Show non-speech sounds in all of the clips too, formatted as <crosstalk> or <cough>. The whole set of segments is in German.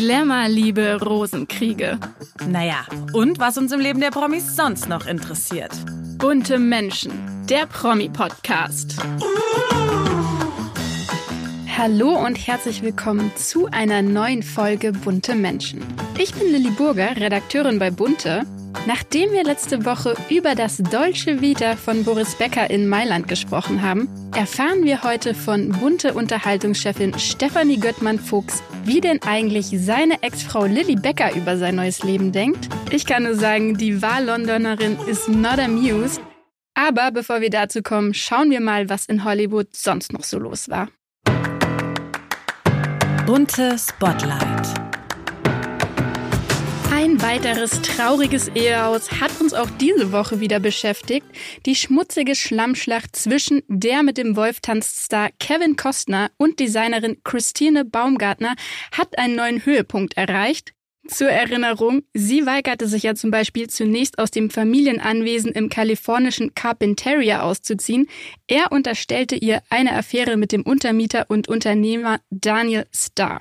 Glamour-Liebe, Rosenkriege. Naja, und was uns im Leben der Promis sonst noch interessiert. Bunte Menschen, der Promi-Podcast. Hallo und herzlich willkommen zu einer neuen Folge Bunte Menschen. Ich bin Lilly Burger, Redakteurin bei Bunte Nachdem wir letzte Woche über das Dolce Vita von Boris Becker in Mailand gesprochen haben, erfahren wir heute von bunte Unterhaltungschefin Stefanie Göttmann-Fuchs, wie denn eigentlich seine Ex-Frau Lilly Becker über sein neues Leben denkt. Ich kann nur sagen, die Wahl-Londonerin ist not amused. Aber bevor wir dazu kommen, schauen wir mal, was in Hollywood sonst noch so los war. Bunte Spotlight. Ein weiteres trauriges Ehehaus hat uns auch diese Woche wieder beschäftigt. Die schmutzige Schlammschlacht zwischen der mit dem Wolf tanzt Star Kevin Costner und Designerin Christine Baumgartner hat einen neuen Höhepunkt erreicht. Zur Erinnerung, sie weigerte sich ja zum Beispiel zunächst aus dem Familienanwesen im kalifornischen Carpinteria auszuziehen. Er unterstellte ihr eine Affäre mit dem Untermieter und Unternehmer Daniel Starr.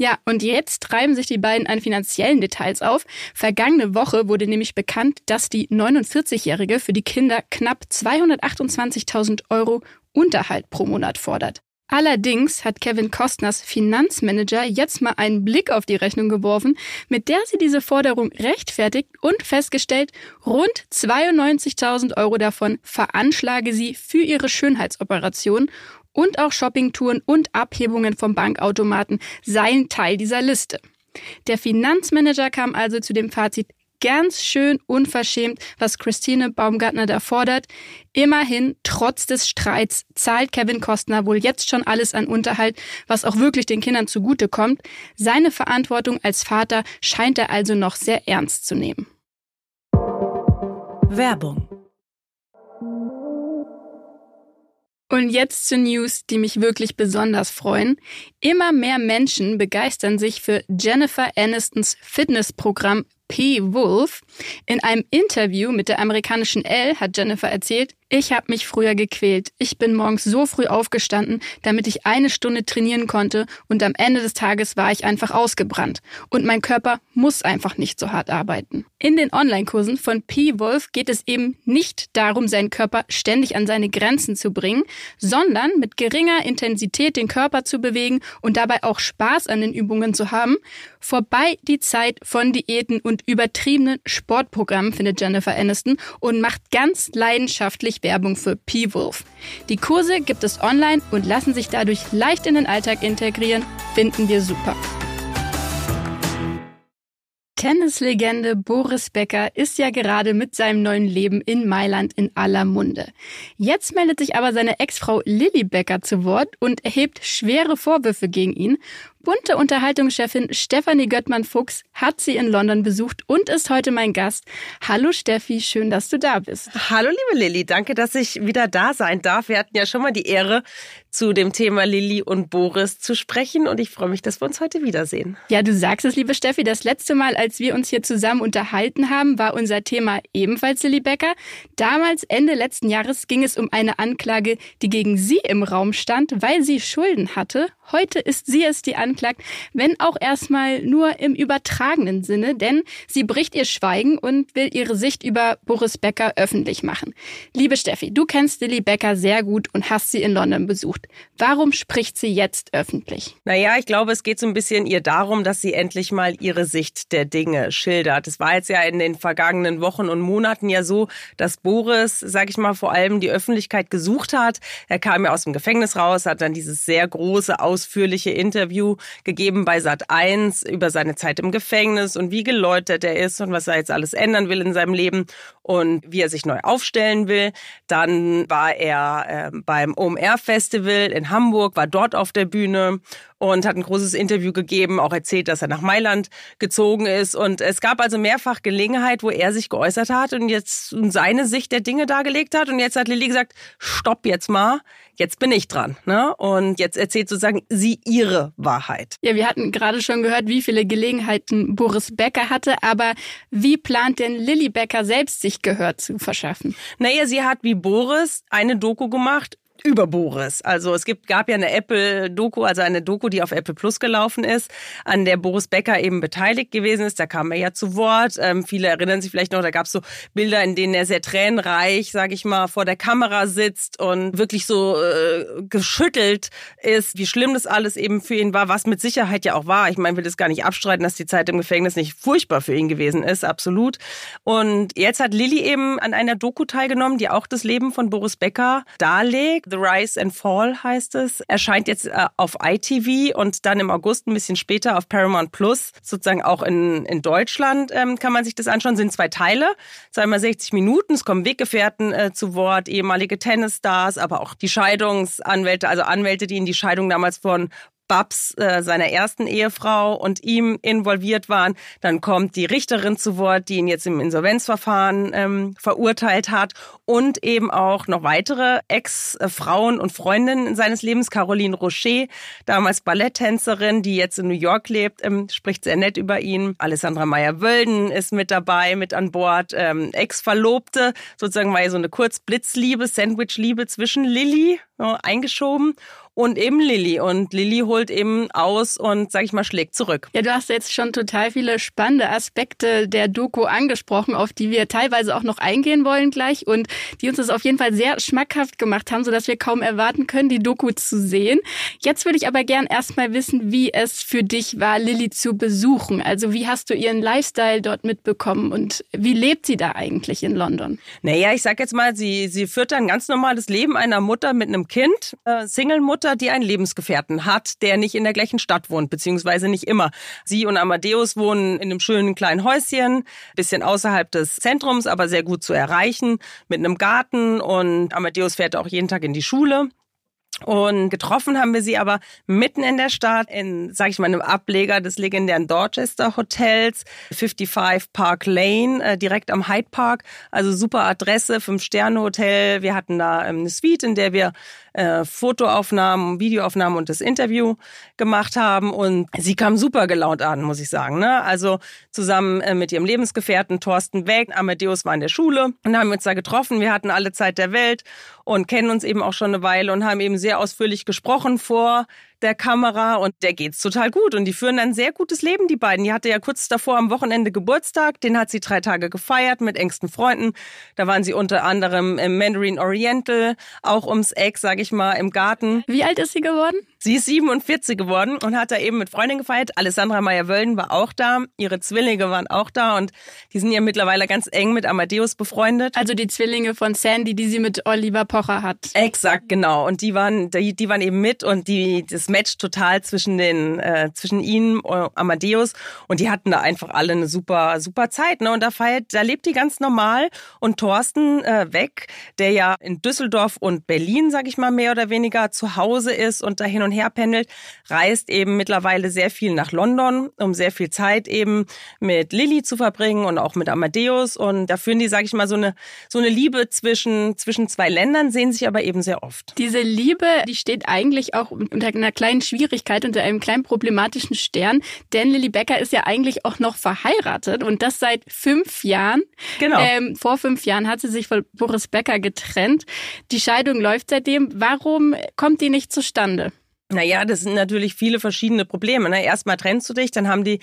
Ja, und jetzt treiben sich die beiden an finanziellen Details auf. Vergangene Woche wurde nämlich bekannt, dass die 49-Jährige für die Kinder knapp 228.000 Euro Unterhalt pro Monat fordert. Allerdings hat Kevin Costners Finanzmanager jetzt mal einen Blick auf die Rechnung geworfen, mit der sie diese Forderung rechtfertigt und festgestellt, rund 92.000 Euro davon veranschlage sie für ihre Schönheitsoperation und auch Shoppingtouren und Abhebungen vom Bankautomaten seien Teil dieser Liste. Der Finanzmanager kam also zu dem Fazit, ganz schön unverschämt, was Christine Baumgartner da fordert. Immerhin, trotz des Streits, zahlt Kevin Costner wohl jetzt schon alles an Unterhalt, was auch wirklich den Kindern zugutekommt. Seine Verantwortung als Vater scheint er also noch sehr ernst zu nehmen. Werbung Und jetzt zu News, die mich wirklich besonders freuen. Immer mehr Menschen begeistern sich für Jennifer Anistons Fitnessprogramm P-Wolf. In einem Interview mit der amerikanischen Elle hat Jennifer erzählt, ich habe mich früher gequält. Ich bin morgens so früh aufgestanden, damit ich eine Stunde trainieren konnte und am Ende des Tages war ich einfach ausgebrannt. Und mein Körper muss einfach nicht so hart arbeiten. In den Online-Kursen von P-Wolf geht es eben nicht darum, seinen Körper ständig an seine Grenzen zu bringen, sondern mit geringer Intensität den Körper zu bewegen und dabei auch Spaß an den Übungen zu haben. Vorbei die Zeit von Diäten und übertriebenen Sportprogrammen findet Jennifer Aniston und macht ganz leidenschaftlich Werbung für P-Wolf. Die Kurse gibt es online und lassen sich dadurch leicht in den Alltag integrieren. Finden wir super. Tennislegende Boris Becker ist ja gerade mit seinem neuen Leben in Mailand in aller Munde. Jetzt meldet sich aber seine Ex-Frau Lilly Becker zu Wort und erhebt schwere Vorwürfe gegen ihn bunte Unterhaltungschefin Stefanie Göttmann-Fuchs hat sie in London besucht und ist heute mein Gast. Hallo Steffi, schön, dass du da bist. Hallo liebe Lilly, danke, dass ich wieder da sein darf. Wir hatten ja schon mal die Ehre, zu dem Thema Lilly und Boris zu sprechen und ich freue mich, dass wir uns heute wiedersehen. Ja, du sagst es, liebe Steffi, das letzte Mal, als wir uns hier zusammen unterhalten haben, war unser Thema ebenfalls Lilly Becker. Damals, Ende letzten Jahres, ging es um eine Anklage, die gegen sie im Raum stand, weil sie Schulden hatte. Heute ist sie es, die anklagt, wenn auch erstmal nur im übertragenen Sinne, denn sie bricht ihr Schweigen und will ihre Sicht über Boris Becker öffentlich machen. Liebe Steffi, du kennst Lilly Becker sehr gut und hast sie in London besucht. Warum spricht sie jetzt öffentlich? Naja, ich glaube, es geht so ein bisschen ihr darum, dass sie endlich mal ihre Sicht der Dinge schildert. Es war jetzt ja in den vergangenen Wochen und Monaten ja so, dass Boris, sag ich mal, vor allem die Öffentlichkeit gesucht hat. Er kam ja aus dem Gefängnis raus, hat dann dieses sehr große Aus ausführliche Interview gegeben bei Sat1 über seine Zeit im Gefängnis und wie geläutert er ist und was er jetzt alles ändern will in seinem Leben und wie er sich neu aufstellen will. Dann war er äh, beim OMR Festival in Hamburg, war dort auf der Bühne und hat ein großes Interview gegeben, auch erzählt, dass er nach Mailand gezogen ist. Und es gab also mehrfach Gelegenheit, wo er sich geäußert hat und jetzt seine Sicht der Dinge dargelegt hat. Und jetzt hat Lilly gesagt, stopp jetzt mal, jetzt bin ich dran. Ne? Und jetzt erzählt sozusagen sie ihre Wahrheit. Ja, wir hatten gerade schon gehört, wie viele Gelegenheiten Boris Becker hatte, aber wie plant denn Lilly Becker selbst sich Gehör zu verschaffen? Naja, sie hat wie Boris eine Doku gemacht über Boris. Also es gibt, gab ja eine Apple-Doku, also eine Doku, die auf Apple Plus gelaufen ist, an der Boris Becker eben beteiligt gewesen ist. Da kam er ja zu Wort. Ähm, viele erinnern sich vielleicht noch, da gab es so Bilder, in denen er sehr tränenreich, sage ich mal, vor der Kamera sitzt und wirklich so äh, geschüttelt ist, wie schlimm das alles eben für ihn war, was mit Sicherheit ja auch war. Ich meine, will das gar nicht abstreiten, dass die Zeit im Gefängnis nicht furchtbar für ihn gewesen ist, absolut. Und jetzt hat Lilly eben an einer Doku teilgenommen, die auch das Leben von Boris Becker darlegt. The Rise and Fall heißt es. Erscheint jetzt äh, auf ITV und dann im August ein bisschen später auf Paramount Plus. Sozusagen auch in, in Deutschland ähm, kann man sich das anschauen. Sind zwei Teile, zweimal 60 Minuten. Es kommen Weggefährten äh, zu Wort, ehemalige Tennisstars, aber auch die Scheidungsanwälte, also Anwälte, die in die Scheidung damals von Babs, äh, seiner ersten Ehefrau und ihm involviert waren. Dann kommt die Richterin zu Wort, die ihn jetzt im Insolvenzverfahren ähm, verurteilt hat und eben auch noch weitere Ex-Frauen und Freundinnen seines Lebens. Caroline Rocher, damals Balletttänzerin, die jetzt in New York lebt, ähm, spricht sehr nett über ihn. Alessandra Meyer-Wölden ist mit dabei, mit an Bord. Ähm, Ex-Verlobte, sozusagen war ja so eine Kurzblitzliebe, Sandwich-Liebe zwischen Lilly ja, eingeschoben und eben Lilly. Und Lilly holt eben aus und, sag ich mal, schlägt zurück. Ja, du hast jetzt schon total viele spannende Aspekte der Doku angesprochen, auf die wir teilweise auch noch eingehen wollen gleich und die uns das auf jeden Fall sehr schmackhaft gemacht haben, sodass wir kaum erwarten können, die Doku zu sehen. Jetzt würde ich aber gern erstmal wissen, wie es für dich war, Lilly zu besuchen. Also wie hast du ihren Lifestyle dort mitbekommen und wie lebt sie da eigentlich in London? Naja, ich sag jetzt mal, sie, sie führt ein ganz normales Leben einer Mutter mit einem Kind, äh, Single-Mutter Mutter, die einen Lebensgefährten hat, der nicht in der gleichen Stadt wohnt, beziehungsweise nicht immer. Sie und Amadeus wohnen in einem schönen kleinen Häuschen, bisschen außerhalb des Zentrums, aber sehr gut zu erreichen, mit einem Garten und Amadeus fährt auch jeden Tag in die Schule. Und getroffen haben wir sie aber mitten in der Stadt, in, sag ich mal, einem Ableger des legendären Dorchester Hotels, 55 Park Lane, äh, direkt am Hyde Park. Also super Adresse, Fünf-Sterne-Hotel. Wir hatten da ähm, eine Suite, in der wir äh, Fotoaufnahmen, Videoaufnahmen und das Interview gemacht haben. Und sie kam super gelaunt an, muss ich sagen. Ne? Also zusammen äh, mit ihrem Lebensgefährten Thorsten Weg, Amadeus war in der Schule und haben uns da getroffen. Wir hatten alle Zeit der Welt und kennen uns eben auch schon eine Weile und haben eben sehr ausführlich gesprochen vor der Kamera und der geht's total gut und die führen ein sehr gutes Leben, die beiden. Die hatte ja kurz davor am Wochenende Geburtstag, den hat sie drei Tage gefeiert mit engsten Freunden. Da waren sie unter anderem im Mandarin Oriental, auch ums Eck, sag ich mal, im Garten. Wie alt ist sie geworden? Sie ist 47 geworden und hat da eben mit Freundin gefeiert. Alessandra Meyer-Wölden war auch da. Ihre Zwillinge waren auch da und die sind ja mittlerweile ganz eng mit Amadeus befreundet. Also die Zwillinge von Sandy, die sie mit Oliver Pocher hat. Exakt, genau. Und die waren, die, die waren eben mit und die, das Match total zwischen den, äh, zwischen ihnen, und Amadeus und die hatten da einfach alle eine super, super Zeit. Ne? Und da feiert, da lebt die ganz normal und Thorsten äh, weg, der ja in Düsseldorf und Berlin, sag ich mal, mehr oder weniger zu Hause ist und dahin und und her pendelt, reist eben mittlerweile sehr viel nach London, um sehr viel Zeit eben mit Lilly zu verbringen und auch mit Amadeus. Und da führen die, sage ich mal, so eine, so eine Liebe zwischen, zwischen zwei Ländern, sehen sich aber eben sehr oft. Diese Liebe, die steht eigentlich auch unter einer kleinen Schwierigkeit, unter einem kleinen problematischen Stern. Denn Lilly Becker ist ja eigentlich auch noch verheiratet und das seit fünf Jahren. Genau. Ähm, vor fünf Jahren hat sie sich von Boris Becker getrennt. Die Scheidung läuft seitdem. Warum kommt die nicht zustande? Naja, das sind natürlich viele verschiedene Probleme. Ne? Erstmal trennst du dich, dann haben die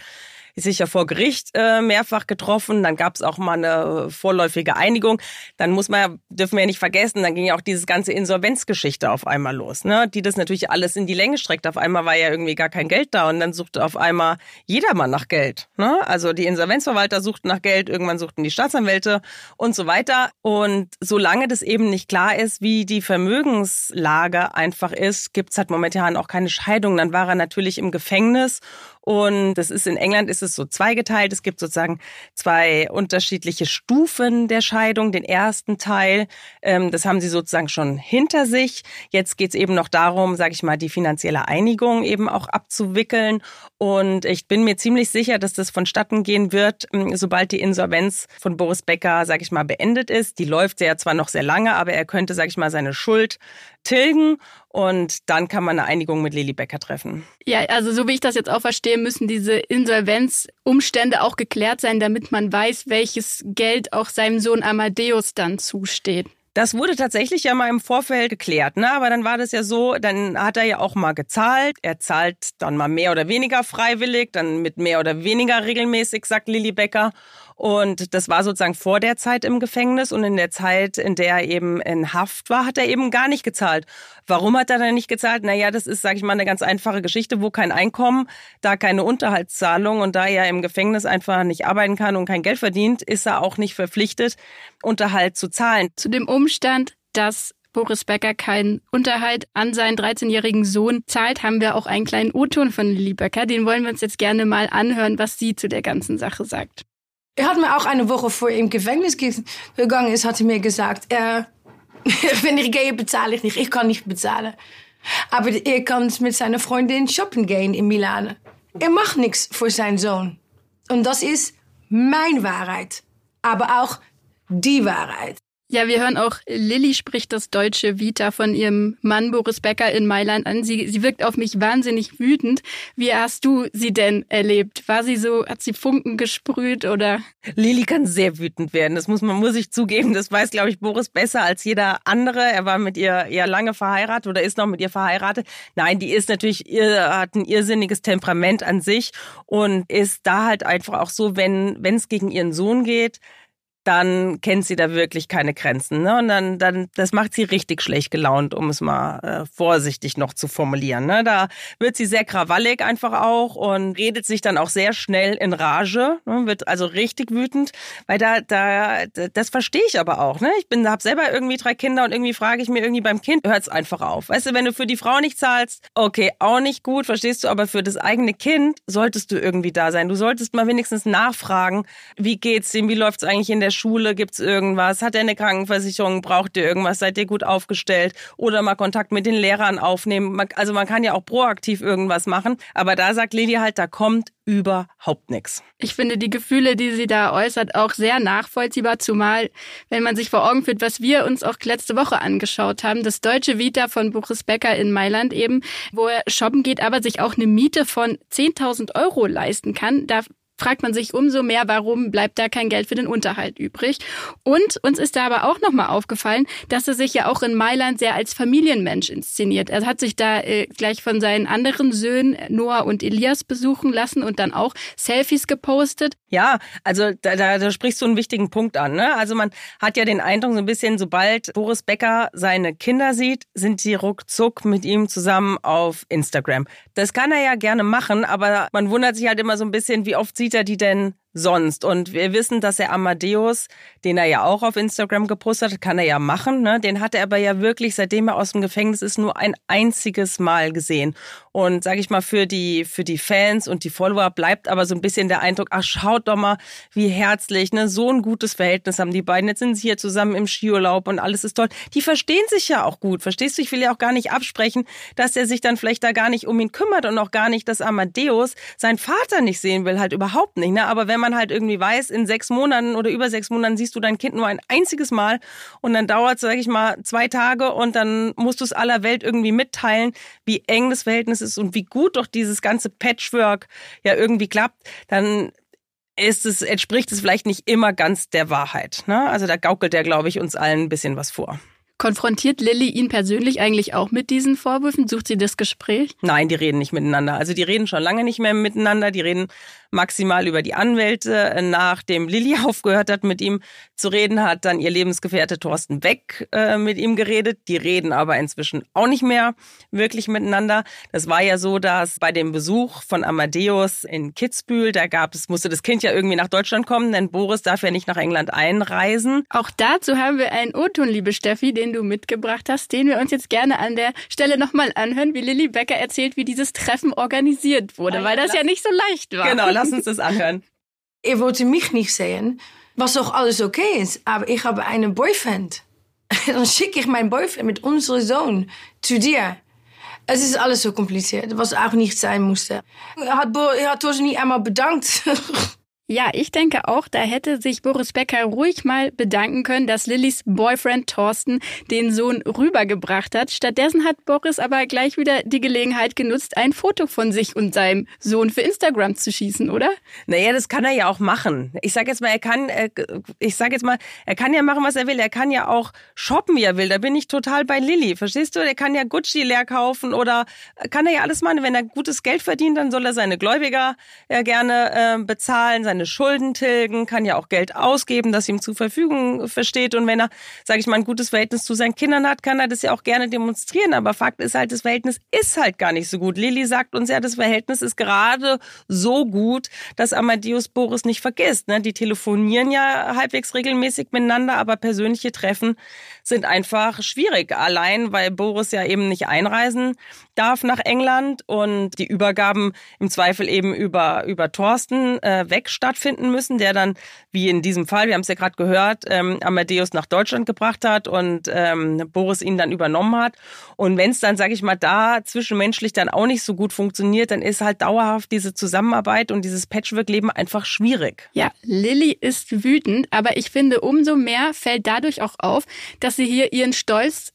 sich ja vor Gericht äh, mehrfach getroffen. Dann gab es auch mal eine vorläufige Einigung. Dann muss man ja, dürfen wir ja nicht vergessen, dann ging ja auch dieses ganze Insolvenzgeschichte auf einmal los, ne? Die das natürlich alles in die Länge streckt. Auf einmal war ja irgendwie gar kein Geld da und dann suchte auf einmal jedermann nach Geld. Ne? Also die Insolvenzverwalter suchten nach Geld, irgendwann suchten die Staatsanwälte und so weiter. Und solange das eben nicht klar ist, wie die Vermögenslage einfach ist, gibt's halt momentan auch keine Scheidung. Dann war er natürlich im Gefängnis und das ist in England ist es so zweigeteilt. Es gibt sozusagen zwei unterschiedliche Stufen der Scheidung. Den ersten Teil, ähm, das haben sie sozusagen schon hinter sich. Jetzt geht es eben noch darum, sage ich mal, die finanzielle Einigung eben auch abzuwickeln. Und ich bin mir ziemlich sicher, dass das vonstatten gehen wird, ähm, sobald die Insolvenz von Boris Becker, sage ich mal, beendet ist. Die läuft ja zwar noch sehr lange, aber er könnte, sage ich mal, seine Schuld tilgen und dann kann man eine Einigung mit Lili Becker treffen. Ja, also so wie ich das jetzt auch verstehe, müssen diese Insolvenzumstände auch geklärt sein, damit man weiß, welches Geld auch seinem Sohn Amadeus dann zusteht. Das wurde tatsächlich ja mal im Vorfeld geklärt, ne? Aber dann war das ja so, dann hat er ja auch mal gezahlt. Er zahlt dann mal mehr oder weniger freiwillig, dann mit mehr oder weniger regelmäßig, sagt Lilly Becker. Und das war sozusagen vor der Zeit im Gefängnis und in der Zeit, in der er eben in Haft war, hat er eben gar nicht gezahlt. Warum hat er dann nicht gezahlt? Naja, das ist, sage ich mal, eine ganz einfache Geschichte, wo kein Einkommen, da keine Unterhaltszahlung und da er im Gefängnis einfach nicht arbeiten kann und kein Geld verdient, ist er auch nicht verpflichtet, Unterhalt zu zahlen. Zu dem Umstand, dass Boris Becker keinen Unterhalt an seinen 13-jährigen Sohn zahlt, haben wir auch einen kleinen O-Ton von Lilly Becker. Den wollen wir uns jetzt gerne mal anhören, was sie zu der ganzen Sache sagt. Er hat mir auch eine Woche vor im Gefängnis gegangen ist, hat er mir gesagt, äh, <laughs> wenn ich gehe, bezahle ich nicht. Ich kann nicht bezahlen. Aber er kann mit seiner Freundin shoppen gehen in Milan. Er macht nichts für seinen Sohn. Und das ist meine Wahrheit. Aber auch die Wahrheit. Ja, wir hören auch, Lilly spricht das deutsche Vita von ihrem Mann Boris Becker in Mailand an. Sie, sie wirkt auf mich wahnsinnig wütend. Wie hast du sie denn erlebt? War sie so, hat sie Funken gesprüht oder? Lilly kann sehr wütend werden. Das muss man, muss ich zugeben. Das weiß, glaube ich, Boris besser als jeder andere. Er war mit ihr eher lange verheiratet oder ist noch mit ihr verheiratet. Nein, die ist natürlich, ihr, hat ein irrsinniges Temperament an sich und ist da halt einfach auch so, wenn, wenn es gegen ihren Sohn geht, dann kennt sie da wirklich keine Grenzen. Ne? Und dann, dann, das macht sie richtig schlecht gelaunt, um es mal äh, vorsichtig noch zu formulieren. Ne? Da wird sie sehr krawallig einfach auch und redet sich dann auch sehr schnell in Rage, ne? wird also richtig wütend, weil da, da, das verstehe ich aber auch. Ne? Ich bin, habe selber irgendwie drei Kinder und irgendwie frage ich mir irgendwie beim Kind, hört's einfach auf. Weißt du, wenn du für die Frau nicht zahlst, okay, auch nicht gut, verstehst du, aber für das eigene Kind solltest du irgendwie da sein. Du solltest mal wenigstens nachfragen, wie geht's ihm, wie läuft's eigentlich in der Schule? Gibt's irgendwas? Hat er eine Krankenversicherung? Braucht ihr irgendwas? Seid ihr gut aufgestellt? Oder mal Kontakt mit den Lehrern aufnehmen. Also man kann ja auch proaktiv irgendwas machen. Aber da sagt Lady halt, da kommt überhaupt nichts. Ich finde die Gefühle, die sie da äußert, auch sehr nachvollziehbar, zumal wenn man sich vor Augen führt, was wir uns auch letzte Woche angeschaut haben, das deutsche Vita von Boris Becker in Mailand eben, wo er shoppen geht, aber sich auch eine Miete von 10.000 Euro leisten kann. Da fragt man sich umso mehr, warum bleibt da kein Geld für den Unterhalt übrig. Und uns ist da aber auch nochmal aufgefallen, dass er sich ja auch in Mailand sehr als Familienmensch inszeniert. Er hat sich da äh, gleich von seinen anderen Söhnen Noah und Elias besuchen lassen und dann auch Selfies gepostet. Ja, also da, da, da sprichst du einen wichtigen Punkt an. Ne? Also man hat ja den Eindruck, so ein bisschen, sobald Boris Becker seine Kinder sieht, sind sie ruckzuck mit ihm zusammen auf Instagram. Das kann er ja gerne machen, aber man wundert sich halt immer so ein bisschen, wie oft sie sieht er die denn sonst. Und wir wissen, dass er Amadeus, den er ja auch auf Instagram gepostet hat, kann er ja machen. Ne? Den hat er aber ja wirklich, seitdem er aus dem Gefängnis ist, nur ein einziges Mal gesehen. Und sage ich mal, für die, für die Fans und die Follower bleibt aber so ein bisschen der Eindruck, ach, schaut doch mal, wie herzlich, ne? so ein gutes Verhältnis haben die beiden. Jetzt sind sie hier zusammen im Skiurlaub und alles ist toll. Die verstehen sich ja auch gut. Verstehst du? Ich will ja auch gar nicht absprechen, dass er sich dann vielleicht da gar nicht um ihn kümmert und auch gar nicht, dass Amadeus seinen Vater nicht sehen will, halt überhaupt nicht. Ne? Aber wenn man man halt irgendwie weiß, in sechs Monaten oder über sechs Monaten siehst du dein Kind nur ein einziges Mal und dann dauert es, sag ich mal, zwei Tage und dann musst du es aller Welt irgendwie mitteilen, wie eng das Verhältnis ist und wie gut doch dieses ganze Patchwork ja irgendwie klappt, dann ist es, entspricht es vielleicht nicht immer ganz der Wahrheit. Ne? Also da gaukelt er, glaube ich, uns allen ein bisschen was vor. Konfrontiert Lilly ihn persönlich eigentlich auch mit diesen Vorwürfen? Sucht sie das Gespräch? Nein, die reden nicht miteinander. Also die reden schon lange nicht mehr miteinander. Die reden maximal über die Anwälte. Nachdem Lilly <laughs> aufgehört hat, mit ihm zu reden, hat dann ihr Lebensgefährte Thorsten Beck äh, mit ihm geredet. Die reden aber inzwischen auch nicht mehr wirklich miteinander. Das war ja so, dass bei dem Besuch von Amadeus in Kitzbühel, da gab es, musste das Kind ja irgendwie nach Deutschland kommen, denn Boris darf ja nicht nach England einreisen. Auch dazu haben wir einen O-Ton, liebe Steffi, den du mitgebracht hast, den wir uns jetzt gerne an der Stelle nochmal anhören, wie Lilly Becker erzählt, wie dieses Treffen organisiert wurde, weil das ja nicht so leicht war. Genau, lass uns das anhören. Er wollte mich nicht sehen, was doch alles okay ist, aber ich habe einen Boyfriend. <laughs> Dann schicke ich meinen Boyfriend mit unserem Sohn zu dir. Es ist alles so kompliziert, was auch nicht sein musste. Er hat, er hat Thorsten nicht einmal bedankt. <laughs> Ja, ich denke auch, da hätte sich Boris Becker ruhig mal bedanken können, dass Lillys Boyfriend Thorsten den Sohn rübergebracht hat. Stattdessen hat Boris aber gleich wieder die Gelegenheit genutzt, ein Foto von sich und seinem Sohn für Instagram zu schießen, oder? Naja, das kann er ja auch machen. Ich sag jetzt mal, er kann, äh, ich sag jetzt mal, er kann ja machen, was er will. Er kann ja auch shoppen, wie er will. Da bin ich total bei Lilly. Verstehst du? Er kann ja Gucci leer kaufen oder kann er ja alles machen. Wenn er gutes Geld verdient, dann soll er seine Gläubiger ja gerne äh, bezahlen, seine Schulden tilgen, kann ja auch Geld ausgeben, das ihm zur Verfügung versteht. Und wenn er, sage ich mal, ein gutes Verhältnis zu seinen Kindern hat, kann er das ja auch gerne demonstrieren. Aber Fakt ist halt, das Verhältnis ist halt gar nicht so gut. Lilly sagt uns ja, das Verhältnis ist gerade so gut, dass Amadeus Boris nicht vergisst. Ne? Die telefonieren ja halbwegs regelmäßig miteinander, aber persönliche Treffen sind einfach schwierig. Allein, weil Boris ja eben nicht einreisen darf nach England und die Übergaben im Zweifel eben über, über Thorsten äh, weg stattfinden müssen, der dann, wie in diesem Fall, wir haben es ja gerade gehört, ähm, Amadeus nach Deutschland gebracht hat und ähm, Boris ihn dann übernommen hat. Und wenn es dann, sage ich mal, da zwischenmenschlich dann auch nicht so gut funktioniert, dann ist halt dauerhaft diese Zusammenarbeit und dieses Patchwork-Leben einfach schwierig. Ja, Lilly ist wütend, aber ich finde, umso mehr fällt dadurch auch auf, dass sie hier ihren Stolz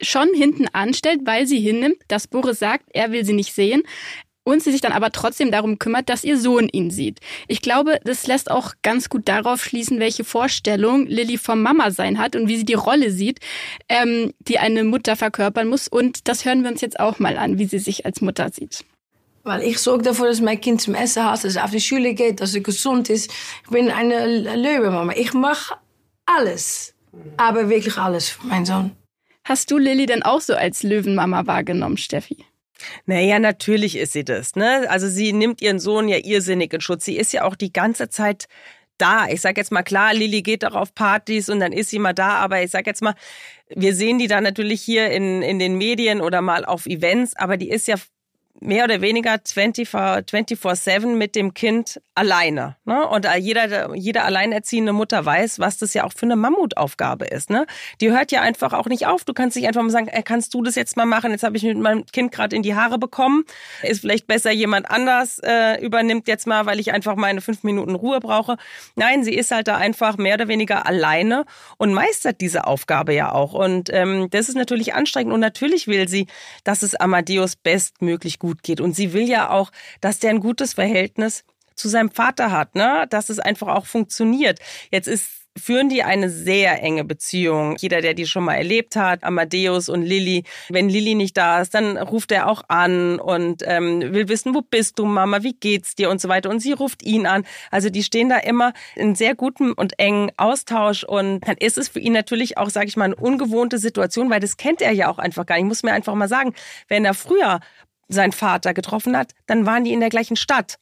schon hinten anstellt, weil sie hinnimmt, dass Boris sagt, er will sie nicht sehen und sie sich dann aber trotzdem darum kümmert, dass ihr Sohn ihn sieht. Ich glaube, das lässt auch ganz gut darauf schließen, welche Vorstellung Lilly vom Mama sein hat und wie sie die Rolle sieht, ähm, die eine Mutter verkörpern muss. Und das hören wir uns jetzt auch mal an, wie sie sich als Mutter sieht. Weil ich sorge dafür, dass mein Kind zum Essen hat, dass er auf die Schule geht, dass er gesund ist. Ich bin eine Löwemama. Ich mache alles, aber wirklich alles für meinen Sohn. Hast du Lilly denn auch so als Löwenmama wahrgenommen, Steffi? Naja, natürlich ist sie das. Ne? Also sie nimmt ihren Sohn ja irrsinnig in Schutz. Sie ist ja auch die ganze Zeit da. Ich sag jetzt mal klar, Lilly geht doch auf Partys und dann ist sie mal da, aber ich sag jetzt mal, wir sehen die da natürlich hier in, in den Medien oder mal auf Events, aber die ist ja mehr oder weniger 24-7 mit dem Kind alleine. Ne? Und jeder, jede alleinerziehende Mutter weiß, was das ja auch für eine Mammutaufgabe ist. Ne? Die hört ja einfach auch nicht auf. Du kannst nicht einfach mal sagen, äh, kannst du das jetzt mal machen? Jetzt habe ich mit meinem Kind gerade in die Haare bekommen. Ist vielleicht besser, jemand anders äh, übernimmt jetzt mal, weil ich einfach meine fünf Minuten Ruhe brauche. Nein, sie ist halt da einfach mehr oder weniger alleine und meistert diese Aufgabe ja auch. Und ähm, das ist natürlich anstrengend. Und natürlich will sie, dass es Amadeus bestmöglich gut geht. Und sie will ja auch, dass der ein gutes Verhältnis zu seinem Vater hat, ne? Dass es einfach auch funktioniert. Jetzt ist führen die eine sehr enge Beziehung. Jeder, der die schon mal erlebt hat, Amadeus und Lilly, wenn Lilly nicht da ist, dann ruft er auch an und ähm, will wissen, wo bist du, Mama, wie geht's dir und so weiter. Und sie ruft ihn an. Also die stehen da immer in sehr gutem und engen Austausch und dann ist es für ihn natürlich auch, sage ich mal, eine ungewohnte Situation, weil das kennt er ja auch einfach gar nicht. Ich muss mir einfach mal sagen, wenn er früher sein Vater getroffen hat, dann waren die in der gleichen Stadt.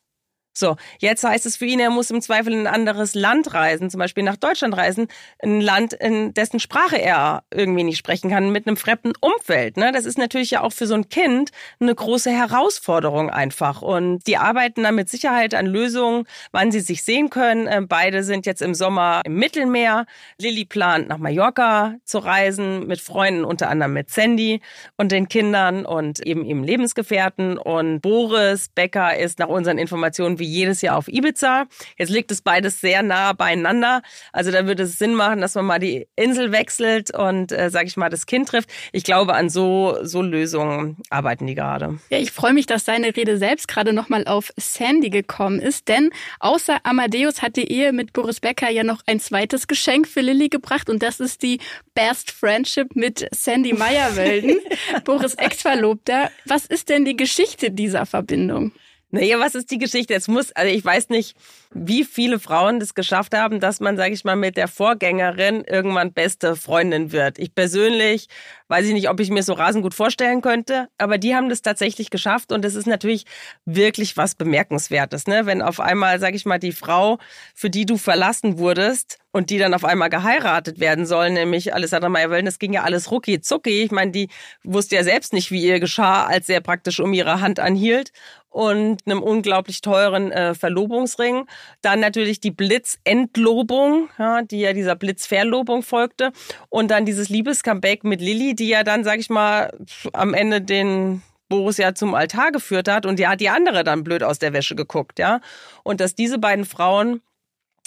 So, jetzt heißt es für ihn, er muss im Zweifel in ein anderes Land reisen, zum Beispiel nach Deutschland reisen, ein Land, in dessen Sprache er irgendwie nicht sprechen kann, mit einem fremden Umfeld. Ne? Das ist natürlich ja auch für so ein Kind eine große Herausforderung einfach. Und die arbeiten dann mit Sicherheit an Lösungen, wann sie sich sehen können. Ähm, beide sind jetzt im Sommer im Mittelmeer. Lilly plant, nach Mallorca zu reisen, mit Freunden, unter anderem mit Sandy und den Kindern und eben ihrem Lebensgefährten. Und Boris Becker ist nach unseren Informationen wie jedes Jahr auf Ibiza. Jetzt liegt es beides sehr nah beieinander. Also da würde es Sinn machen, dass man mal die Insel wechselt und, äh, sage ich mal, das Kind trifft. Ich glaube, an so, so Lösungen arbeiten die gerade. Ja, ich freue mich, dass deine Rede selbst gerade nochmal auf Sandy gekommen ist, denn außer Amadeus hat die Ehe mit Boris Becker ja noch ein zweites Geschenk für Lilly gebracht und das ist die Best Friendship mit Sandy Meyerwelden, <laughs> Boris Ex-Verlobter. Was ist denn die Geschichte dieser Verbindung? Naja, was ist die Geschichte? Es muss, also ich weiß nicht, wie viele Frauen das geschafft haben, dass man, sage ich mal, mit der Vorgängerin irgendwann beste Freundin wird. Ich persönlich weiß ich nicht, ob ich mir so rasend gut vorstellen könnte, aber die haben das tatsächlich geschafft und es ist natürlich wirklich was Bemerkenswertes, ne? Wenn auf einmal, sage ich mal, die Frau, für die du verlassen wurdest und die dann auf einmal geheiratet werden soll, nämlich Alessandra Meyer-Wölden, das ging ja alles rucki zucki. Ich meine, die wusste ja selbst nicht, wie ihr geschah, als er praktisch um ihre Hand anhielt und einem unglaublich teuren äh, Verlobungsring. Dann natürlich die Blitzentlobung, ja, die ja dieser Blitzverlobung folgte. Und dann dieses Liebescomeback mit Lilly, die ja dann, sag ich mal, am Ende den Boris ja zum Altar geführt hat und ja die andere dann blöd aus der Wäsche geguckt, ja. Und dass diese beiden Frauen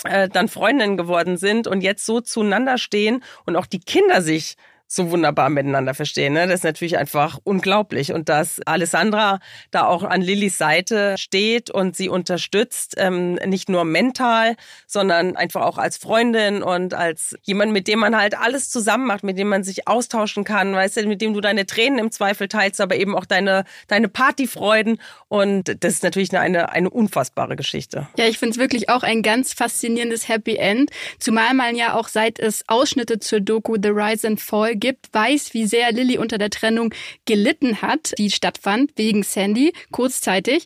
äh, dann Freundinnen geworden sind und jetzt so zueinander stehen und auch die Kinder sich so wunderbar miteinander verstehen. Ne? Das ist natürlich einfach unglaublich. Und dass Alessandra da auch an Lillys Seite steht und sie unterstützt, ähm, nicht nur mental, sondern einfach auch als Freundin und als jemand, mit dem man halt alles zusammen macht, mit dem man sich austauschen kann, weißt du, mit dem du deine Tränen im Zweifel teilst, aber eben auch deine, deine Partyfreuden. Und das ist natürlich eine, eine unfassbare Geschichte. Ja, ich finde es wirklich auch ein ganz faszinierendes Happy End. Zumal man ja auch seit es Ausschnitte zur Doku The Rise and Fall gibt, weiß, wie sehr Lilly unter der Trennung gelitten hat, die stattfand wegen Sandy, kurzzeitig.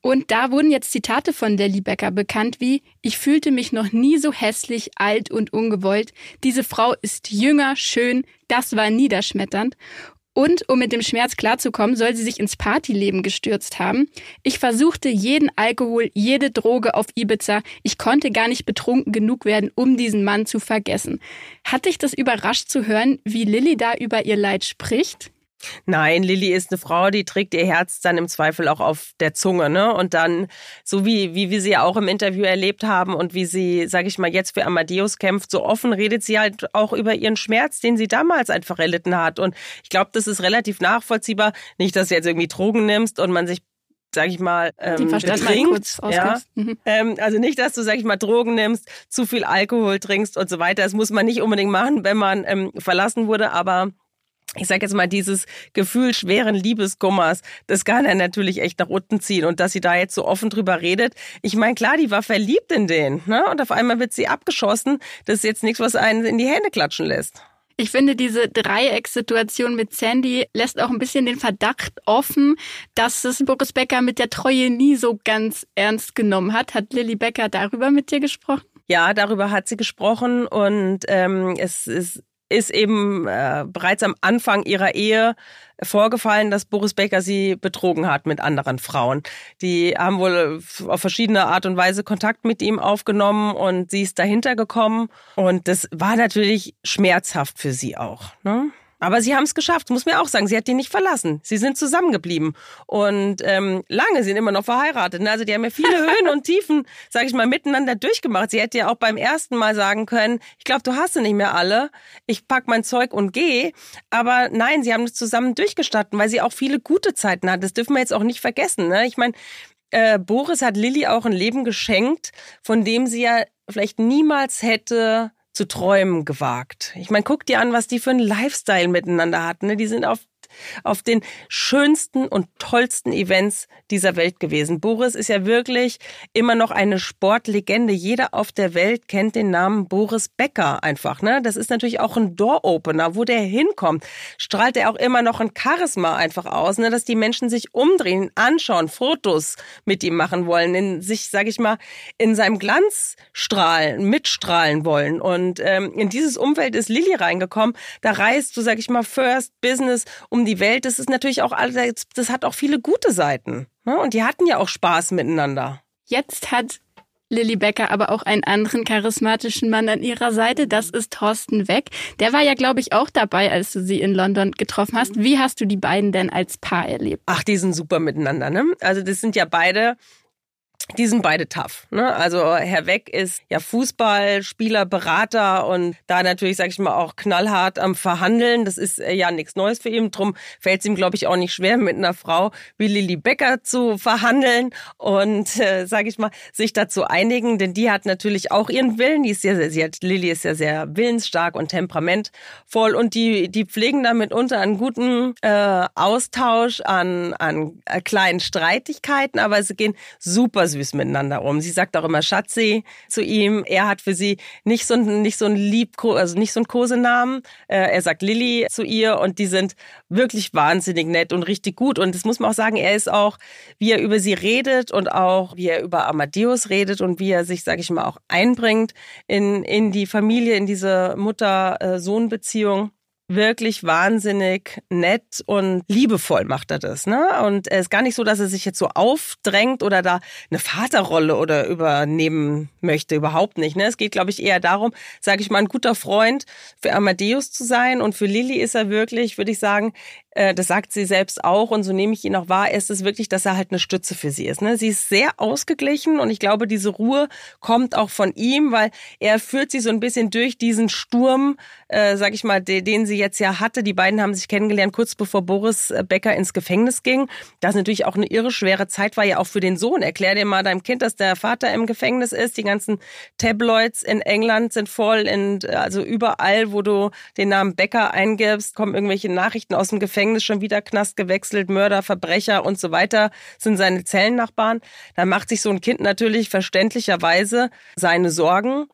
Und da wurden jetzt Zitate von Lilly Becker bekannt wie, ich fühlte mich noch nie so hässlich, alt und ungewollt. Diese Frau ist jünger, schön, das war niederschmetternd. Und um mit dem Schmerz klarzukommen, soll sie sich ins Partyleben gestürzt haben. Ich versuchte jeden Alkohol, jede Droge auf Ibiza. Ich konnte gar nicht betrunken genug werden, um diesen Mann zu vergessen. Hat dich das überrascht zu hören, wie Lilly da über ihr Leid spricht? Nein, Lilly ist eine Frau, die trägt ihr Herz dann im Zweifel auch auf der Zunge, ne? Und dann, so wie, wie wir sie ja auch im Interview erlebt haben und wie sie, sage ich mal, jetzt für Amadeus kämpft, so offen redet sie halt auch über ihren Schmerz, den sie damals einfach erlitten hat. Und ich glaube, das ist relativ nachvollziehbar. Nicht, dass du jetzt irgendwie Drogen nimmst und man sich sag ich mal, ähm, trinkt. Ja? Mhm. Ähm, also nicht, dass du, sag ich mal, Drogen nimmst, zu viel Alkohol trinkst und so weiter. Das muss man nicht unbedingt machen, wenn man ähm, verlassen wurde, aber ich sage jetzt mal, dieses Gefühl schweren Liebeskummers, das kann er natürlich echt nach unten ziehen. Und dass sie da jetzt so offen drüber redet, ich meine, klar, die war verliebt in den, ne? Und auf einmal wird sie abgeschossen. Das ist jetzt nichts, was einen in die Hände klatschen lässt. Ich finde, diese Dreieckssituation mit Sandy lässt auch ein bisschen den Verdacht offen, dass es Boris Becker mit der Treue nie so ganz ernst genommen hat. Hat Lilly Becker darüber mit dir gesprochen? Ja, darüber hat sie gesprochen und ähm, es ist ist eben äh, bereits am Anfang ihrer Ehe vorgefallen, dass Boris Becker sie betrogen hat mit anderen Frauen. Die haben wohl auf verschiedene Art und Weise Kontakt mit ihm aufgenommen und sie ist dahinter gekommen. Und das war natürlich schmerzhaft für sie auch. Ne? Aber sie haben es geschafft, muss mir auch sagen. Sie hat ihn nicht verlassen. Sie sind zusammengeblieben. Und ähm, lange sind immer noch verheiratet. Ne? Also die haben ja viele <laughs> Höhen und Tiefen, sage ich mal, miteinander durchgemacht. Sie hätte ja auch beim ersten Mal sagen können, ich glaube, du hast sie nicht mehr alle. Ich pack mein Zeug und gehe. Aber nein, sie haben es zusammen durchgestatten, weil sie auch viele gute Zeiten hat. Das dürfen wir jetzt auch nicht vergessen. Ne? Ich meine, äh, Boris hat Lilly auch ein Leben geschenkt, von dem sie ja vielleicht niemals hätte zu träumen gewagt. Ich meine, guck dir an, was die für einen Lifestyle miteinander hatten. Ne? Die sind auf auf den schönsten und tollsten Events dieser Welt gewesen. Boris ist ja wirklich immer noch eine Sportlegende. Jeder auf der Welt kennt den Namen Boris Becker einfach. Ne? Das ist natürlich auch ein Door-Opener. Wo der hinkommt, strahlt er auch immer noch ein Charisma einfach aus, ne? dass die Menschen sich umdrehen, anschauen, Fotos mit ihm machen wollen, in sich, sag ich mal, in seinem Glanz strahlen, mitstrahlen wollen. Und ähm, in dieses Umfeld ist Lilly reingekommen. Da reist du, sag ich mal, First Business um die Welt, das ist natürlich auch das hat auch viele gute Seiten. Ne? Und die hatten ja auch Spaß miteinander. Jetzt hat Lilly Becker aber auch einen anderen charismatischen Mann an ihrer Seite. Das ist Thorsten Weck. Der war ja, glaube ich, auch dabei, als du sie in London getroffen hast. Wie hast du die beiden denn als Paar erlebt? Ach, die sind super miteinander, ne? Also das sind ja beide die sind beide tough. Ne? Also Herr Weck ist ja Fußballspieler, Berater und da natürlich, sag ich mal, auch knallhart am Verhandeln. Das ist äh, ja nichts Neues für ihn. Drum fällt es ihm, glaube ich, auch nicht schwer, mit einer Frau wie Lilly Becker zu verhandeln und, äh, sage ich mal, sich dazu einigen. Denn die hat natürlich auch ihren Willen. Die ist sehr, sie hat, Lilly ist ja sehr willensstark und temperamentvoll und die, die pflegen damit unter einen guten äh, Austausch an, an äh, kleinen Streitigkeiten, aber sie gehen super süß miteinander um. Sie sagt auch immer Schatzi zu ihm. Er hat für sie nicht so ein, nicht so ein lieb, also nicht so ein Kosenamen. Äh, er sagt Lilly zu ihr und die sind wirklich wahnsinnig nett und richtig gut. Und das muss man auch sagen, er ist auch, wie er über sie redet und auch wie er über Amadeus redet und wie er sich, sage ich mal, auch einbringt in, in die Familie, in diese Mutter-Sohn-Beziehung wirklich wahnsinnig nett und liebevoll macht er das. Ne? Und es ist gar nicht so, dass er sich jetzt so aufdrängt oder da eine Vaterrolle oder übernehmen möchte. Überhaupt nicht. Ne? Es geht, glaube ich, eher darum, sage ich mal, ein guter Freund für Amadeus zu sein. Und für Lilly ist er wirklich, würde ich sagen, das sagt sie selbst auch und so nehme ich ihn auch wahr, ist es wirklich, dass er halt eine Stütze für sie ist. Ne? Sie ist sehr ausgeglichen und ich glaube, diese Ruhe kommt auch von ihm, weil er führt sie so ein bisschen durch diesen Sturm, äh, sag ich mal, den, den sie jetzt ja hatte. Die beiden haben sich kennengelernt kurz bevor Boris Becker ins Gefängnis ging. Das ist natürlich auch eine irre schwere Zeit war ja auch für den Sohn. Erklär dir mal deinem Kind, dass der Vater im Gefängnis ist. Die ganzen Tabloids in England sind voll, in, also überall, wo du den Namen Becker eingibst, kommen irgendwelche Nachrichten aus dem Gefängnis, schon wieder Knast gewechselt, Mörder, Verbrecher und so weiter, sind seine Zellennachbarn. Da macht sich so ein Kind natürlich verständlicherweise seine Sorgen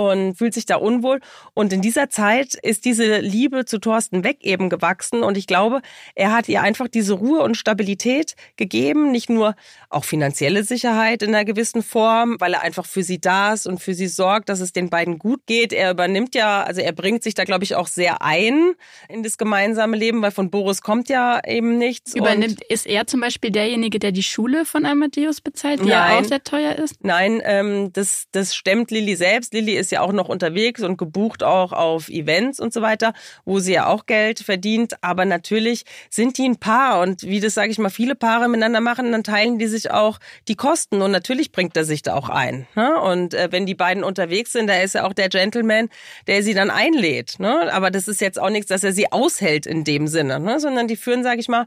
und fühlt sich da unwohl. Und in dieser Zeit ist diese Liebe zu Thorsten Beck eben gewachsen. Und ich glaube, er hat ihr einfach diese Ruhe und Stabilität gegeben, nicht nur auch finanzielle Sicherheit in einer gewissen Form, weil er einfach für sie da ist und für sie sorgt, dass es den beiden gut geht. Er übernimmt ja, also er bringt sich da, glaube ich, auch sehr ein in das gemeinsame Leben, weil von Boris kommt ja eben nichts. Übernimmt, ist er zum Beispiel derjenige, der die Schule von Amadeus bezahlt, die Nein. ja auch sehr teuer ist? Nein, ähm, das, das stemmt Lilly selbst. Lilly ist ja auch noch unterwegs und gebucht auch auf Events und so weiter, wo sie ja auch Geld verdient. Aber natürlich sind die ein Paar und wie das, sage ich mal, viele Paare miteinander machen, dann teilen die sich auch die Kosten und natürlich bringt er sich da auch ein. Ne? Und äh, wenn die beiden unterwegs sind, da ist ja auch der Gentleman, der sie dann einlädt. Ne? Aber das ist jetzt auch nichts, dass er sie aushält in dem Sinne, ne? sondern die führen, sage ich mal,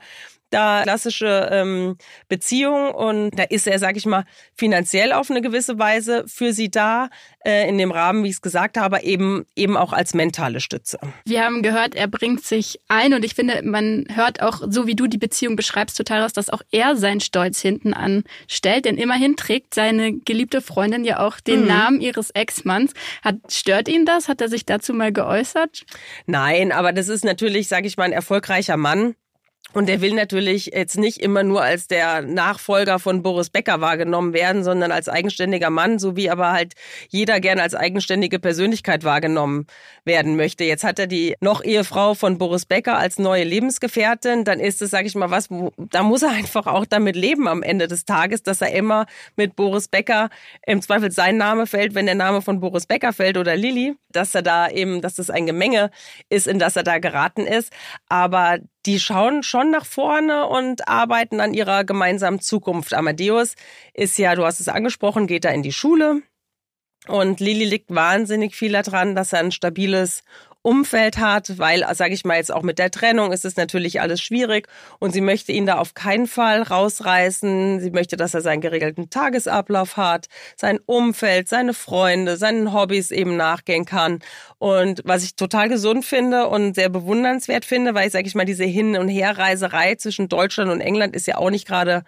da klassische ähm, Beziehung und da ist er, sag ich mal, finanziell auf eine gewisse Weise für sie da, äh, in dem Rahmen, wie ich es gesagt habe, eben, eben auch als mentale Stütze. Wir haben gehört, er bringt sich ein und ich finde, man hört auch, so wie du die Beziehung beschreibst, total raus, dass auch er seinen Stolz hinten anstellt, denn immerhin trägt seine geliebte Freundin ja auch den mhm. Namen ihres Ex-Manns. Hat, stört ihn das? Hat er sich dazu mal geäußert? Nein, aber das ist natürlich, sage ich mal, ein erfolgreicher Mann und er will natürlich jetzt nicht immer nur als der Nachfolger von Boris Becker wahrgenommen werden, sondern als eigenständiger Mann, so wie aber halt jeder gerne als eigenständige Persönlichkeit wahrgenommen werden möchte. Jetzt hat er die noch Ehefrau von Boris Becker als neue Lebensgefährtin. Dann ist es, sage ich mal, was, da muss er <laughs> einfach auch damit leben am Ende des Tages, dass er immer mit Boris Becker im Zweifel sein Name fällt, wenn der Name von Boris Becker fällt oder Lilly, dass er da eben, dass das ein Gemenge ist, in das er da geraten ist. Aber die schauen schon nach vorne und arbeiten an ihrer gemeinsamen Zukunft. Amadeus ist ja, du hast es angesprochen, geht da in die Schule. Und Lili liegt wahnsinnig viel daran, dass er ein stabiles Umfeld hat, weil, sage ich mal jetzt auch mit der Trennung ist es natürlich alles schwierig und sie möchte ihn da auf keinen Fall rausreißen. Sie möchte, dass er seinen geregelten Tagesablauf hat, sein Umfeld, seine Freunde, seinen Hobbys eben nachgehen kann. Und was ich total gesund finde und sehr bewundernswert finde, weil ich, sage ich mal, diese Hin- und Herreiserei zwischen Deutschland und England ist ja auch nicht gerade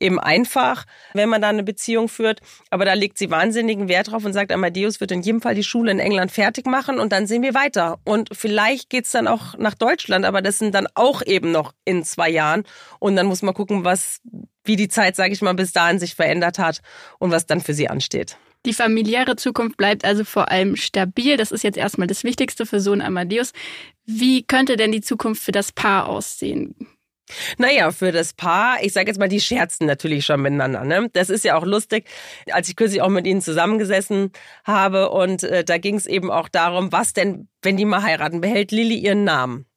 eben einfach, wenn man da eine Beziehung führt. Aber da legt sie wahnsinnigen Wert drauf und sagt, Amadeus wird in jedem Fall die Schule in England fertig machen und dann sehen wir weiter. Und vielleicht geht's dann auch nach Deutschland, aber das sind dann auch eben noch in zwei Jahren. Und dann muss man gucken, was, wie die Zeit, sage ich mal, bis dahin sich verändert hat und was dann für sie ansteht. Die familiäre Zukunft bleibt also vor allem stabil. Das ist jetzt erstmal das Wichtigste für Sohn Amadeus. Wie könnte denn die Zukunft für das Paar aussehen? Naja, für das Paar, ich sage jetzt mal, die scherzen natürlich schon miteinander. Ne? Das ist ja auch lustig, als ich kürzlich auch mit ihnen zusammengesessen habe und äh, da ging es eben auch darum, was denn, wenn die mal heiraten, behält Lilly ihren Namen?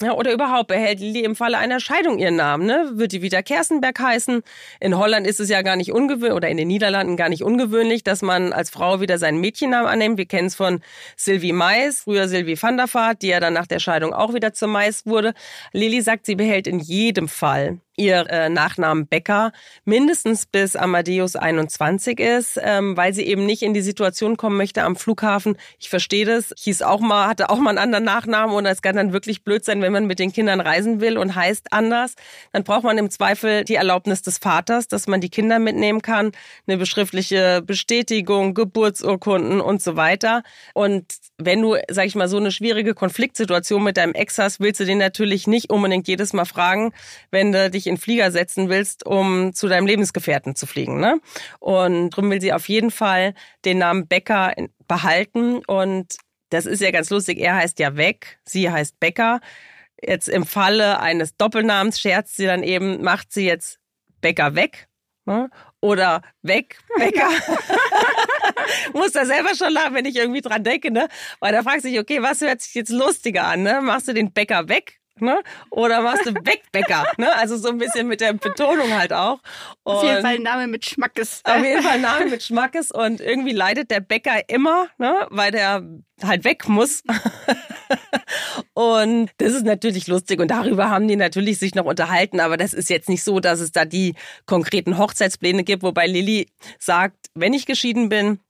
Ja, oder überhaupt behält Lilly im Falle einer Scheidung ihren Namen, ne? Wird die wieder Kerstenberg heißen? In Holland ist es ja gar nicht ungewöhnlich oder in den Niederlanden gar nicht ungewöhnlich, dass man als Frau wieder seinen Mädchennamen annimmt. Wir kennen es von Sylvie Mais, früher Sylvie van der Vaart, die ja dann nach der Scheidung auch wieder zur Mais wurde. Lilly sagt, sie behält in jedem Fall ihr äh, Nachnamen Becker mindestens bis Amadeus 21 ist, ähm, weil sie eben nicht in die Situation kommen möchte am Flughafen. Ich verstehe das. Hieß auch mal, hatte auch mal einen anderen Nachnamen und es kann dann wirklich blöd sein, wenn man mit den Kindern reisen will und heißt anders. Dann braucht man im Zweifel die Erlaubnis des Vaters, dass man die Kinder mitnehmen kann, eine beschriftliche Bestätigung, Geburtsurkunden und so weiter. Und wenn du, sag ich mal, so eine schwierige Konfliktsituation mit deinem Ex hast, willst du den natürlich nicht unbedingt jedes Mal fragen, wenn du dich in Flieger setzen willst, um zu deinem Lebensgefährten zu fliegen. Ne? Und darum will sie auf jeden Fall den Namen Becker behalten. Und das ist ja ganz lustig. Er heißt ja Weg, sie heißt Becker. Jetzt im Falle eines Doppelnamens scherzt sie dann eben, macht sie jetzt Becker weg ne? oder weg, Becker. <laughs> Muss da selber schon lachen, wenn ich irgendwie dran denke, ne? Weil da fragt sich, okay, was hört sich jetzt lustiger an, ne? Machst du den Bäcker weg ne? Oder machst du Beckbäcker, ne? Also so ein bisschen mit der Betonung halt auch. Und auf jeden Fall ein Name mit Schmackes. Auf jeden Fall ein Name mit Schmackes und irgendwie leidet der Bäcker immer, ne? Weil der halt weg muss. <laughs> und das ist natürlich lustig und darüber haben die natürlich sich noch unterhalten, aber das ist jetzt nicht so, dass es da die konkreten Hochzeitspläne gibt, wobei Lilly sagt, wenn ich geschieden bin,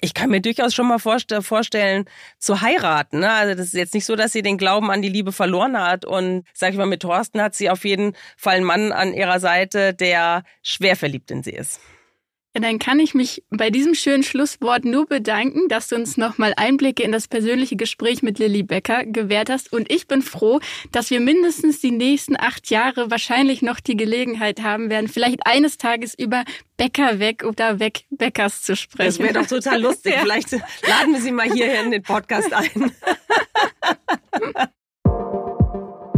ich kann mir durchaus schon mal vorstellen, zu heiraten. Ne? Also das ist jetzt nicht so, dass sie den Glauben an die Liebe verloren hat. Und sag ich mal, mit Thorsten hat sie auf jeden Fall einen Mann an ihrer Seite, der schwer verliebt in sie ist. Dann kann ich mich bei diesem schönen Schlusswort nur bedanken, dass du uns nochmal Einblicke in das persönliche Gespräch mit Lilly Becker gewährt hast. Und ich bin froh, dass wir mindestens die nächsten acht Jahre wahrscheinlich noch die Gelegenheit haben werden, vielleicht eines Tages über Becker weg oder weg Beckers zu sprechen. Das wäre doch total lustig. <laughs> ja. Vielleicht laden wir sie mal hierher in den Podcast ein.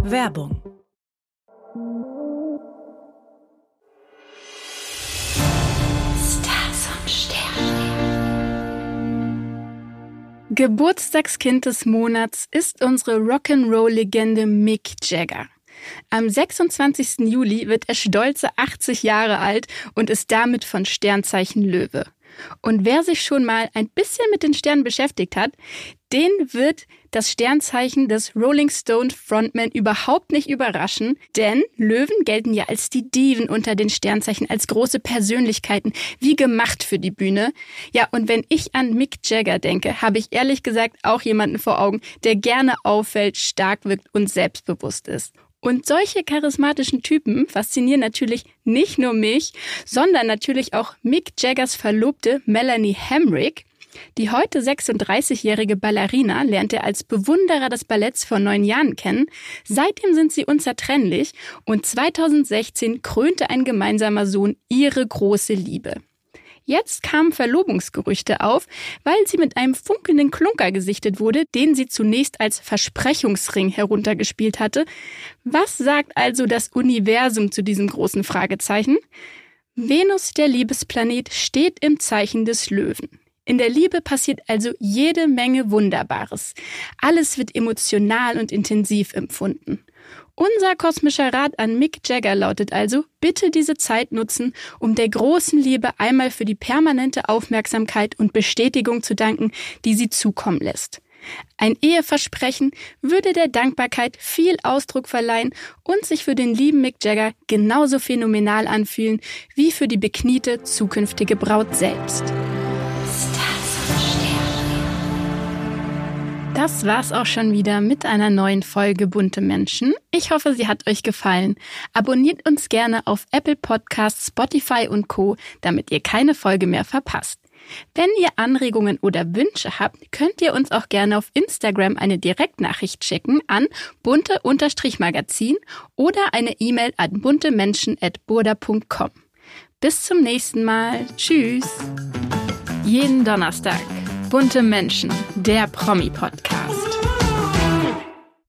Werbung Geburtstagskind des Monats ist unsere Rock'n'Roll-Legende Mick Jagger. Am 26. Juli wird er stolze 80 Jahre alt und ist damit von Sternzeichen Löwe. Und wer sich schon mal ein bisschen mit den Sternen beschäftigt hat, den wird das Sternzeichen des Rolling Stone Frontman überhaupt nicht überraschen, denn Löwen gelten ja als die Diven unter den Sternzeichen, als große Persönlichkeiten, wie gemacht für die Bühne. Ja, und wenn ich an Mick Jagger denke, habe ich ehrlich gesagt auch jemanden vor Augen, der gerne auffällt, stark wirkt und selbstbewusst ist. Und solche charismatischen Typen faszinieren natürlich nicht nur mich, sondern natürlich auch Mick Jaggers Verlobte Melanie Hamrick. Die heute 36-jährige Ballerina lernt er als Bewunderer des Balletts vor neun Jahren kennen. Seitdem sind sie unzertrennlich und 2016 krönte ein gemeinsamer Sohn ihre große Liebe. Jetzt kamen Verlobungsgerüchte auf, weil sie mit einem funkelnden Klunker gesichtet wurde, den sie zunächst als Versprechungsring heruntergespielt hatte. Was sagt also das Universum zu diesem großen Fragezeichen? Venus, der Liebesplanet, steht im Zeichen des Löwen. In der Liebe passiert also jede Menge Wunderbares. Alles wird emotional und intensiv empfunden. Unser kosmischer Rat an Mick Jagger lautet also, bitte diese Zeit nutzen, um der großen Liebe einmal für die permanente Aufmerksamkeit und Bestätigung zu danken, die sie zukommen lässt. Ein Eheversprechen würde der Dankbarkeit viel Ausdruck verleihen und sich für den lieben Mick Jagger genauso phänomenal anfühlen wie für die bekniete zukünftige Braut selbst. Das war's auch schon wieder mit einer neuen Folge Bunte Menschen. Ich hoffe, sie hat euch gefallen. Abonniert uns gerne auf Apple Podcasts, Spotify und Co., damit ihr keine Folge mehr verpasst. Wenn ihr Anregungen oder Wünsche habt, könnt ihr uns auch gerne auf Instagram eine Direktnachricht schicken an bunte-magazin oder eine E-Mail an buntemenschen.burda.com. Bis zum nächsten Mal. Tschüss. Jeden Donnerstag Bunte Menschen, der Promi-Podcast.